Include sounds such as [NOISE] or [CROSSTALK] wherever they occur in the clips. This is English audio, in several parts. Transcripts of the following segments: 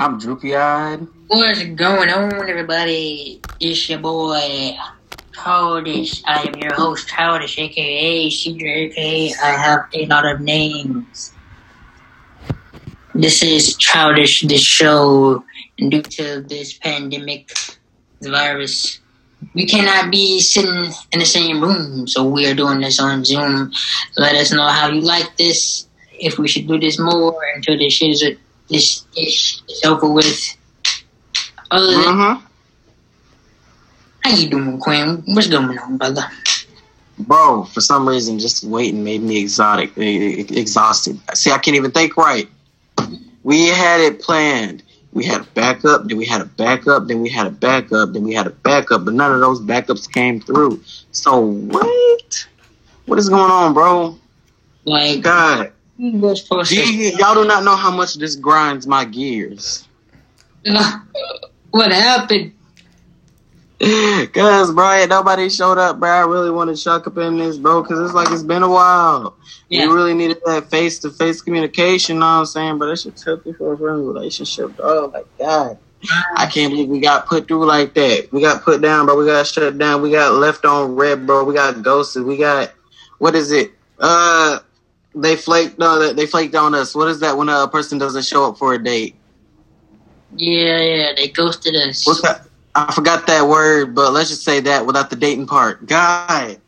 I'm droopy eyed. What's going on, everybody? It's your boy, Childish. I am your host, Childish, aka CJ, aka I have a lot of names. This is Childish, the show, and due to this pandemic, the virus, we cannot be sitting in the same room, so we are doing this on Zoom. Let us know how you like this, if we should do this more until this is, this is over with. Other than, Mm-hmm. how you doing, Quinn? What's going on, brother? Bro, for some reason, just waiting made me exotic, exhausted. See, I can't even think right. We had it planned. We had a backup, then we had a backup, then we had a backup, then we had a backup, but none of those backups came through. So what? What is going on, bro? Like, God, we were supposed to. you, y'all do not know how much this grinds my gears. [LAUGHS] what happened? [LAUGHS] Cause, bro, ain't nobody showed up, bro. I really want to chuck up in this, bro, because it's like it's been a while. Yeah. You really needed that face to face communication, know what I'm saying? But that shit's healthy for a friend relationship, dog. Like, God. I can't believe we got put through like that. We got put down, bro. We got shut down. We got left on red, bro. We got ghosted. We got, what is it? Uh, they flaked, no, they flaked on us. What is that when a person doesn't show up for a date? Yeah, yeah, they ghosted us. What's that? I forgot that word, but let's just say that without the dating part. God,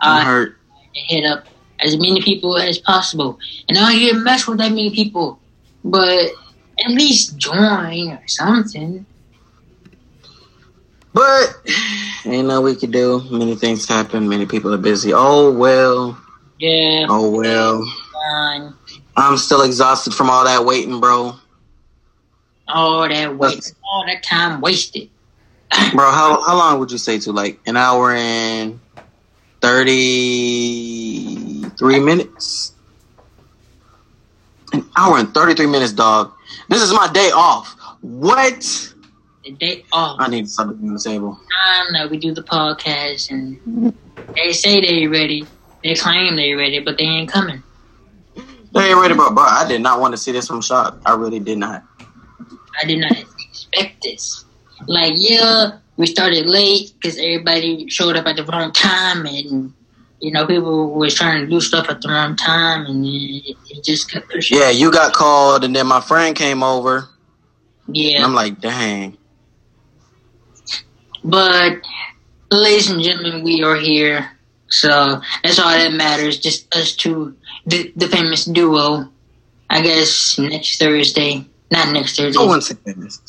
I'm I hurt. hit up as many people as possible, and I didn't mess with that many people, but at least join or something. But [SIGHS] ain't no we could do. Many things happen. Many people are busy. Oh well. Yeah, Oh well. I'm still exhausted from all that waiting, bro. All that wait, all that time wasted. [COUGHS] Bro, how how long would you say to? Like an hour and thirty three minutes? An hour and thirty three minutes, dog. This is my day off. What? The day off. I need something on the table. time that we do the podcast and they say they ready. They claim they ready, but they ain't coming. They ain't ready, but Bro, I did not want to see this from shot. I really did not. I did not expect this. Like, yeah, we started late because everybody showed up at the wrong time, and you know, people was trying to do stuff at the wrong time, and it, it just kept pushing. Yeah, you got called, and then my friend came over. And Yeah, I'm like, dang. but ladies and gentlemen, we are here, so that's all that matters. Just us two, the, the famous duo. I guess next Thursday, not next Thursday. One said this.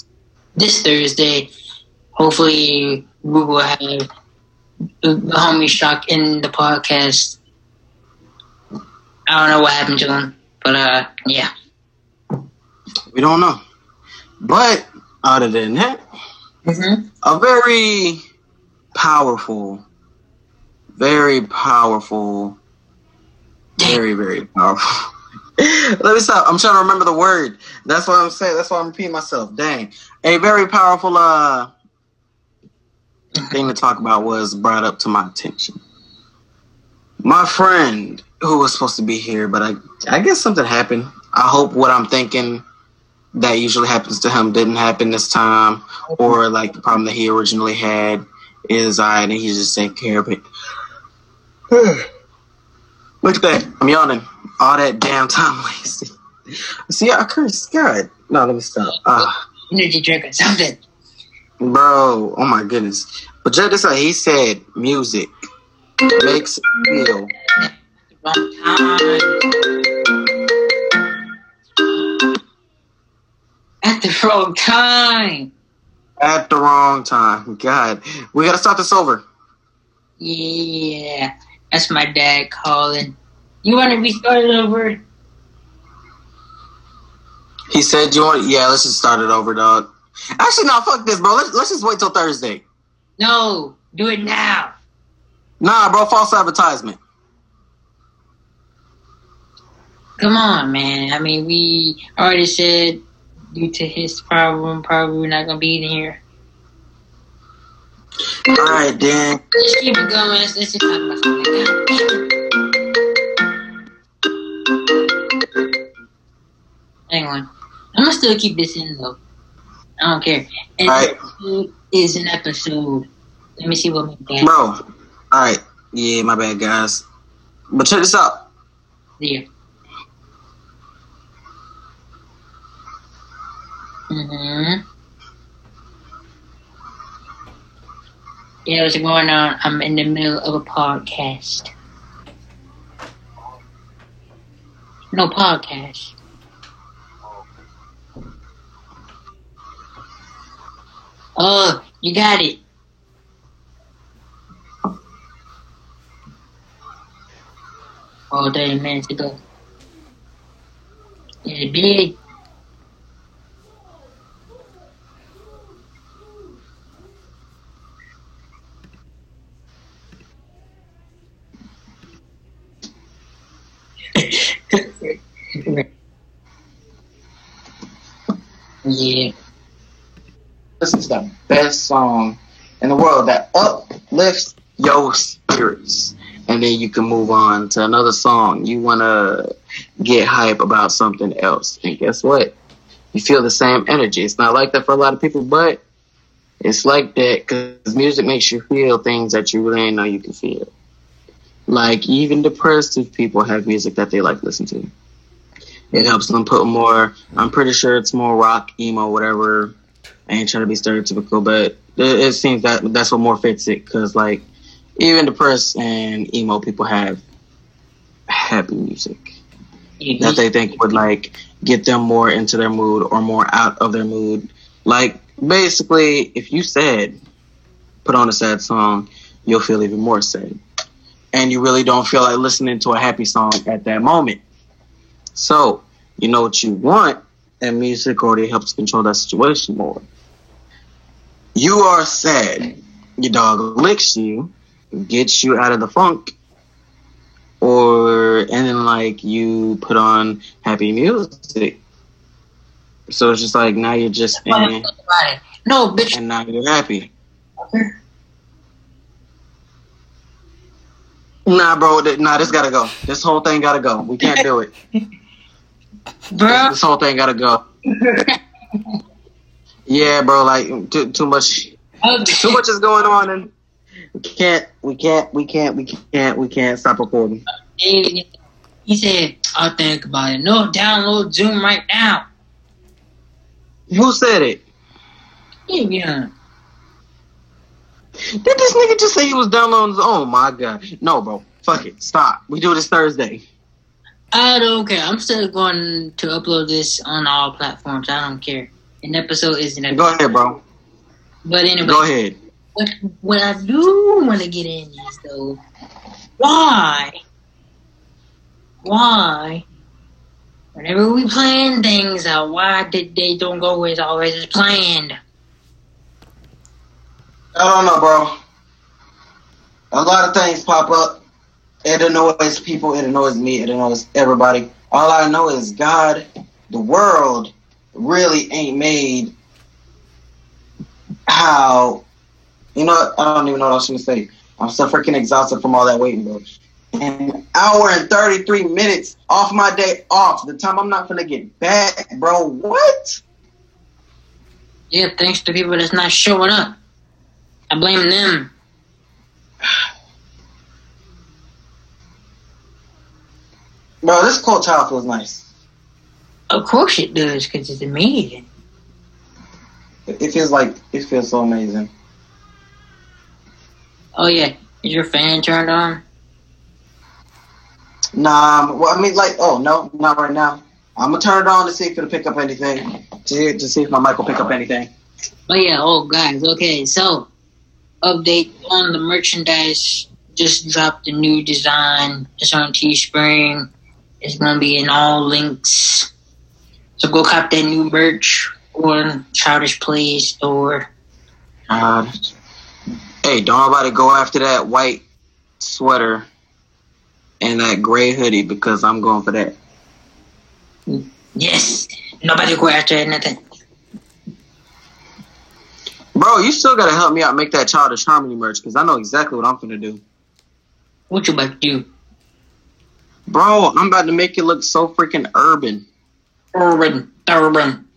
this Thursday, hopefully we will have the homie Shock in the podcast. I don't know what happened to him, but uh, yeah. We don't know. But other than that, Mm-hmm. a very powerful, very powerful, very, very powerful. [LAUGHS] Let me stop. I'm trying to remember the word. That's what I'm saying. That's why I'm repeating myself. Dang. A very powerful uh thing to talk about was brought up to my attention. My friend who was supposed to be here, but I I guess something happened. I hope what I'm thinking that usually happens to him didn't happen this time, or like the problem that he originally had is I and he's just taking care of it. [SIGHS] Look at that. I'm yawning. All that damn time wasted. [LAUGHS] See, I curse. God. No, let me stop. Ah. Energy drink or something. Bro, oh my goodness. But check this out. He said music makes me feel. At the wrong time. At the wrong time. God. We gotta start this over. Yeah, that's my dad calling. You want to be started over? He said you want yeah, let's just start it over, dog. Actually no, fuck this, bro. Let's let's just wait till Thursday. No, do it now. Nah, bro, false advertisement. Come on, man. I mean, we already said due to his problem, probably we're not gonna be in here. Alright then. Let's keep it going. Let's, let's just talk about something. Hang on. I'm gonna still keep this in though. I don't care. And All right. is an episode. Let me see what my dad. Bro. All right. Yeah, my bad, guys. But check this out. Yeah. Mm-hmm. Yeah, what's going on? I'm in the middle of a podcast. No podcast. Oh, you got it. Oh, 30 minutes ago. Yeah, big. yeah. Is the best song in the world that uplifts your spirits. And then you can move on to another song. You want to get hype about something else. And guess what? You feel the same energy. It's not like that for a lot of people, but it's like that because music makes you feel things that you really didn't know you can feel. Like even depressed people have music that they like to listen to. It helps them put more. I'm pretty sure it's more rock, emo, whatever. I ain't trying to be stereotypical, but it, it seems that that's what more fits it. Cause like even depressed and emo people have happy music mm-hmm. that they think would like get them more into their mood or more out of their mood. Like basically, if you said put on a sad song, you'll feel even more sad, and you really don't feel like listening to a happy song at that moment. So you know what you want, and music already helps control that situation more. You are sad. Your dog licks you, gets you out of the funk, or and then like you put on happy music. So it's just like now you're just in, No, bitch. and now you're happy. Nah, bro. th- Nah, this gotta go. This whole thing gotta go. We can't do it. [LAUGHS] Bro. This whole thing gotta go. [LAUGHS] Yeah, bro. Like too, too much. Too much is going on, and we can't. We can't. We can't. We can't. We can't stop recording. He said, I'll think about it. No, download Zoom right now. Who said it? Yeah. Did this nigga just say he was downloading? his- Oh my god. No, bro. Fuck it. Stop. We do this Thursday. I don't care. I'm still going to upload this on all platforms. I don't care. An episode is an episode. Go ahead, bro. But anyway, Go ahead. what what I do want to get in is though, why, why, whenever we plan things out, why did they don't go as always as planned? I don't know, bro. A lot of things pop up. It annoys people. It annoys me. It annoys everybody. All I know is God, the world, really ain't made how. You know. I don't even know what I was to say. I'm so freaking exhausted from all that waiting, bro. An hour and 33 minutes off my day off. The time I'm not to get back, bro. What? Yeah, thanks to people that's not showing up. I blame them. [SIGHS] Bro, this cold towel feels nice. Of course it does, because it's amazing. It feels like, it feels so amazing. Oh yeah, is your fan turned on? Nah, um, well, I mean, like, oh no, not right now. I'm gonna turn it on to see if it'll pick up anything. To, to see if my mic will pick up anything. Oh yeah, oh guys, okay, so update on the merchandise. Just dropped a new design. It's on Teespring. It's gonna be in all links. So go cop that new merch on Childish Play store. Uh, hey, don't nobody go after that white sweater and that gray hoodie because I'm going for that. Yes, nobody go after nothing. Bro, you still gotta help me out make that childish harmony merch because I know exactly what I'm gonna do. What you about to do? Bro, I'm about to make it look so freaking urban. Urban, urban.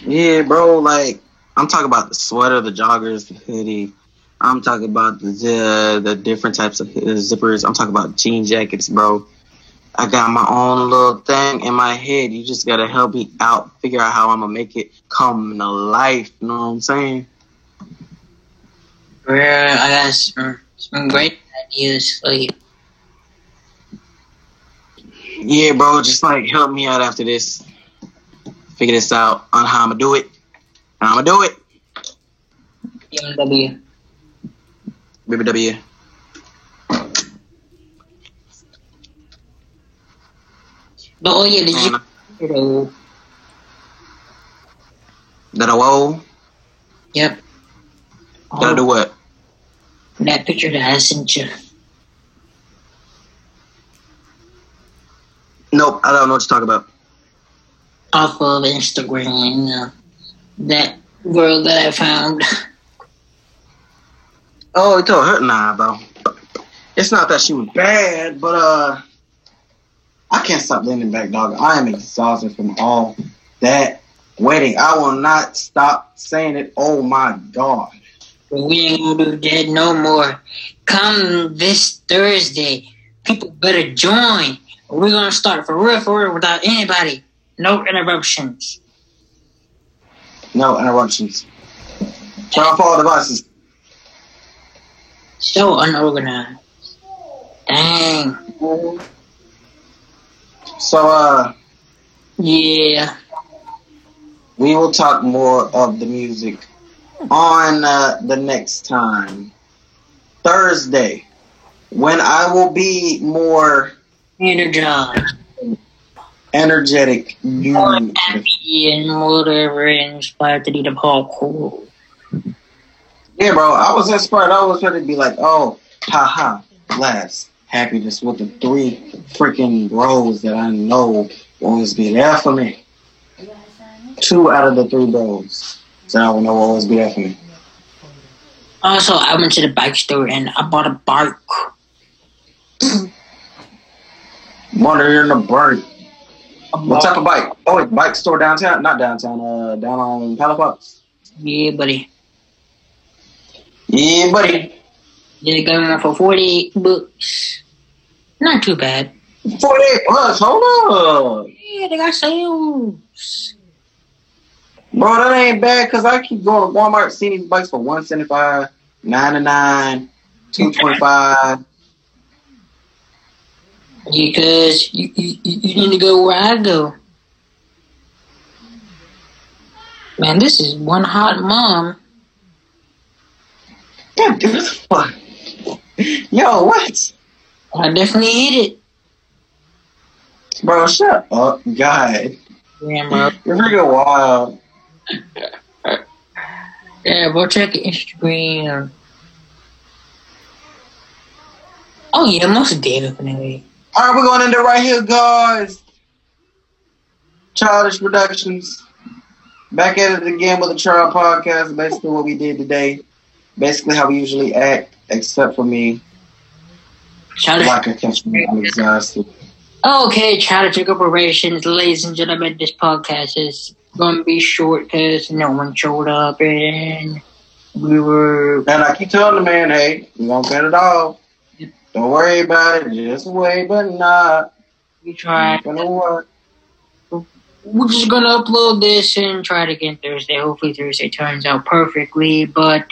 Yeah, bro. Like I'm talking about the sweater, the joggers, the hoodie. I'm talking about the the, different types of zippers. I'm talking about jean jackets, bro. I got my own little thing in my head. You just gotta help me out, figure out how I'm gonna make it come to life. You know what I'm saying? Well, I got some, some great ideas for you. Yeah, bro. Just like help me out after this. Figure this out on how I'm gonna do it. I'm gonna do it. BMW. BBW. But oh yeah, did you? you know, That whoa? Yep. Gotta do what? That picture that I sent you. I don't know what to talk about. off of Instagram. Uh, that girl that I found. [LAUGHS] Oh, you told her nah, bro. It's not that she was bad, but uh, I can't stop leaning back, dog. I am exhausted from all that waiting. I will not stop saying it. Oh my god. We ain't gonna do that no more. Come this Thursday, people better join. We're gonna start for real, for real, without anybody. No interruptions. No interruptions. Turn off all devices. So unorganized. Dang. So uh, Yeah. we will talk more of the music on uh, the next time Thursday when I will be more Energized. energetic. You happy and whatever inspired to do the parkour. Yeah, bro. I was inspired. I was ready to be like, oh, haha, laughs, happiness with the three freaking bros that I know will always be there for me. Two out of the three bros. So I will know will always be there for me. Also, I went to the bike store and I bought a bike. [LAUGHS] Wonder in the bird. A What type of bike? Oh, wait, bike store downtown? Not downtown, uh, down on Palafox. Yeah, buddy. Yeah, buddy. They got one for 48 bucks. Not too bad. 48 bucks, hold on. Yeah, they got sales. Bro, that ain't bad because I keep going to Walmart seeing these bikes for 175 99 225 Because you, you, you need to go where I go. Man, this is one hot mom. Damn, dude, this is fun. Yo, what? I definitely eat it. Bro, shut up. God. Yeah, bro. You're freaking wild. Yeah, bro, check Instagram. Oh, yeah, most definitely. All right, we're going into right here, guys. Childish Productions. Back at it again with the Child Podcast. Basically, what we did today. Basically, how we usually act, except for me. Like I catch me, I'm exhausted. Okay, Childish Corporations, ladies and gentlemen, this podcast is going to be short because no one showed up and we were. And I keep telling the man, hey, going to cut it off. Don't worry about it. Just wait, but not. We tried. Gonna work. We're just to upload this and try it again Thursday. Hopefully, Thursday turns out perfectly. But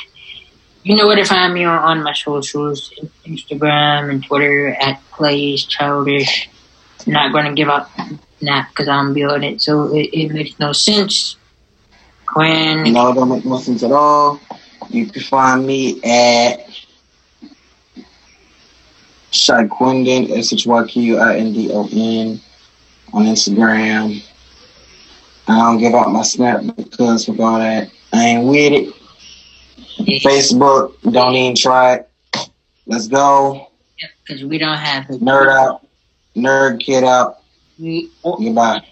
you know where to find me on, on my socials Instagram and Twitter at Plays Childish. Not to give up that because I'm building it, so it, it makes no sense. When No, it don't make no sense at all. You can find me at Shyqindon, S-H-Y-Q-I-N-D-O-N, on Instagram. I don't give out my snap because with all that, I ain't with it. Facebook, don't even try it. Let's go. because we don't have it. Nerd out. Nerd kid out. We, Goodbye.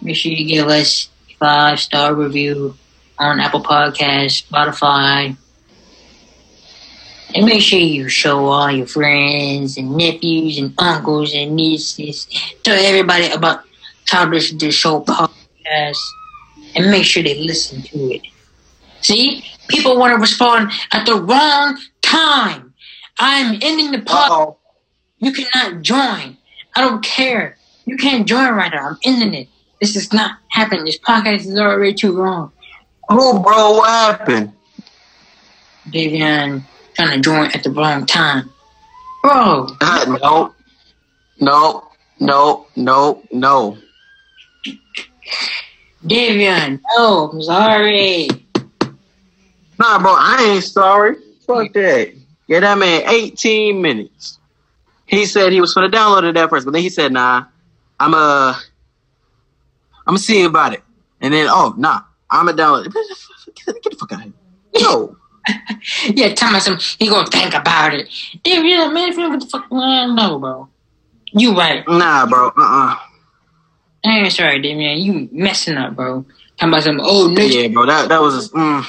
make sure you give us five star review on Apple Podcasts, Spotify, and make sure you show all your friends and nephews and uncles and nieces. Tell everybody about Childish the Show podcast. and make sure they listen to it. See, people want to respond at the wrong time. I'm ending the podcast. You cannot join. I don't care. You can't join right now. I'm ending it. This is not happening. This podcast is already too long. Oh, bro, what happened? Davion trying to join at the wrong time. Bro, Uh, no, no, no, no, no. Davion, no, I'm sorry. Nah, bro, I ain't sorry. Fuck that. Get that man 18 minutes. He said he was gonna download it at first, but then he said, "Nah, I'm uh, I'm gonna see about it." And then, oh, nah, I'm gonna download it. Get, get the fuck out of here. [LAUGHS] No, [LAUGHS] Yeah, tell me some. He gonna think about it. Man, if you know what the fuck, man, no, bro. You right. nah, bro. Uh, uh I ain't sorry, Davion. You messing up, bro. Talking about some old nigga. Yeah, bro. That that was mm,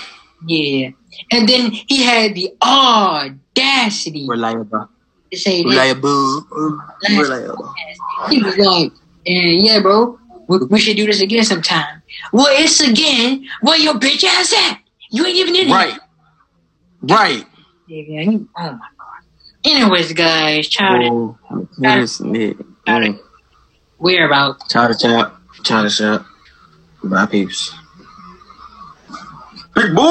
Yeah. And then he had the audacity reliable, to say reliable, reliable. He was like, yeah, bro, we, we should do this again sometime. Well, it's again. Where your bitch ass at? You ain't even in here. Right. Yeah, oh my god. Anyways, guys, child, Oh, yes, yeah. Mm. we're about Chowder chop, chowder chop. Bye, peeps. Big boy.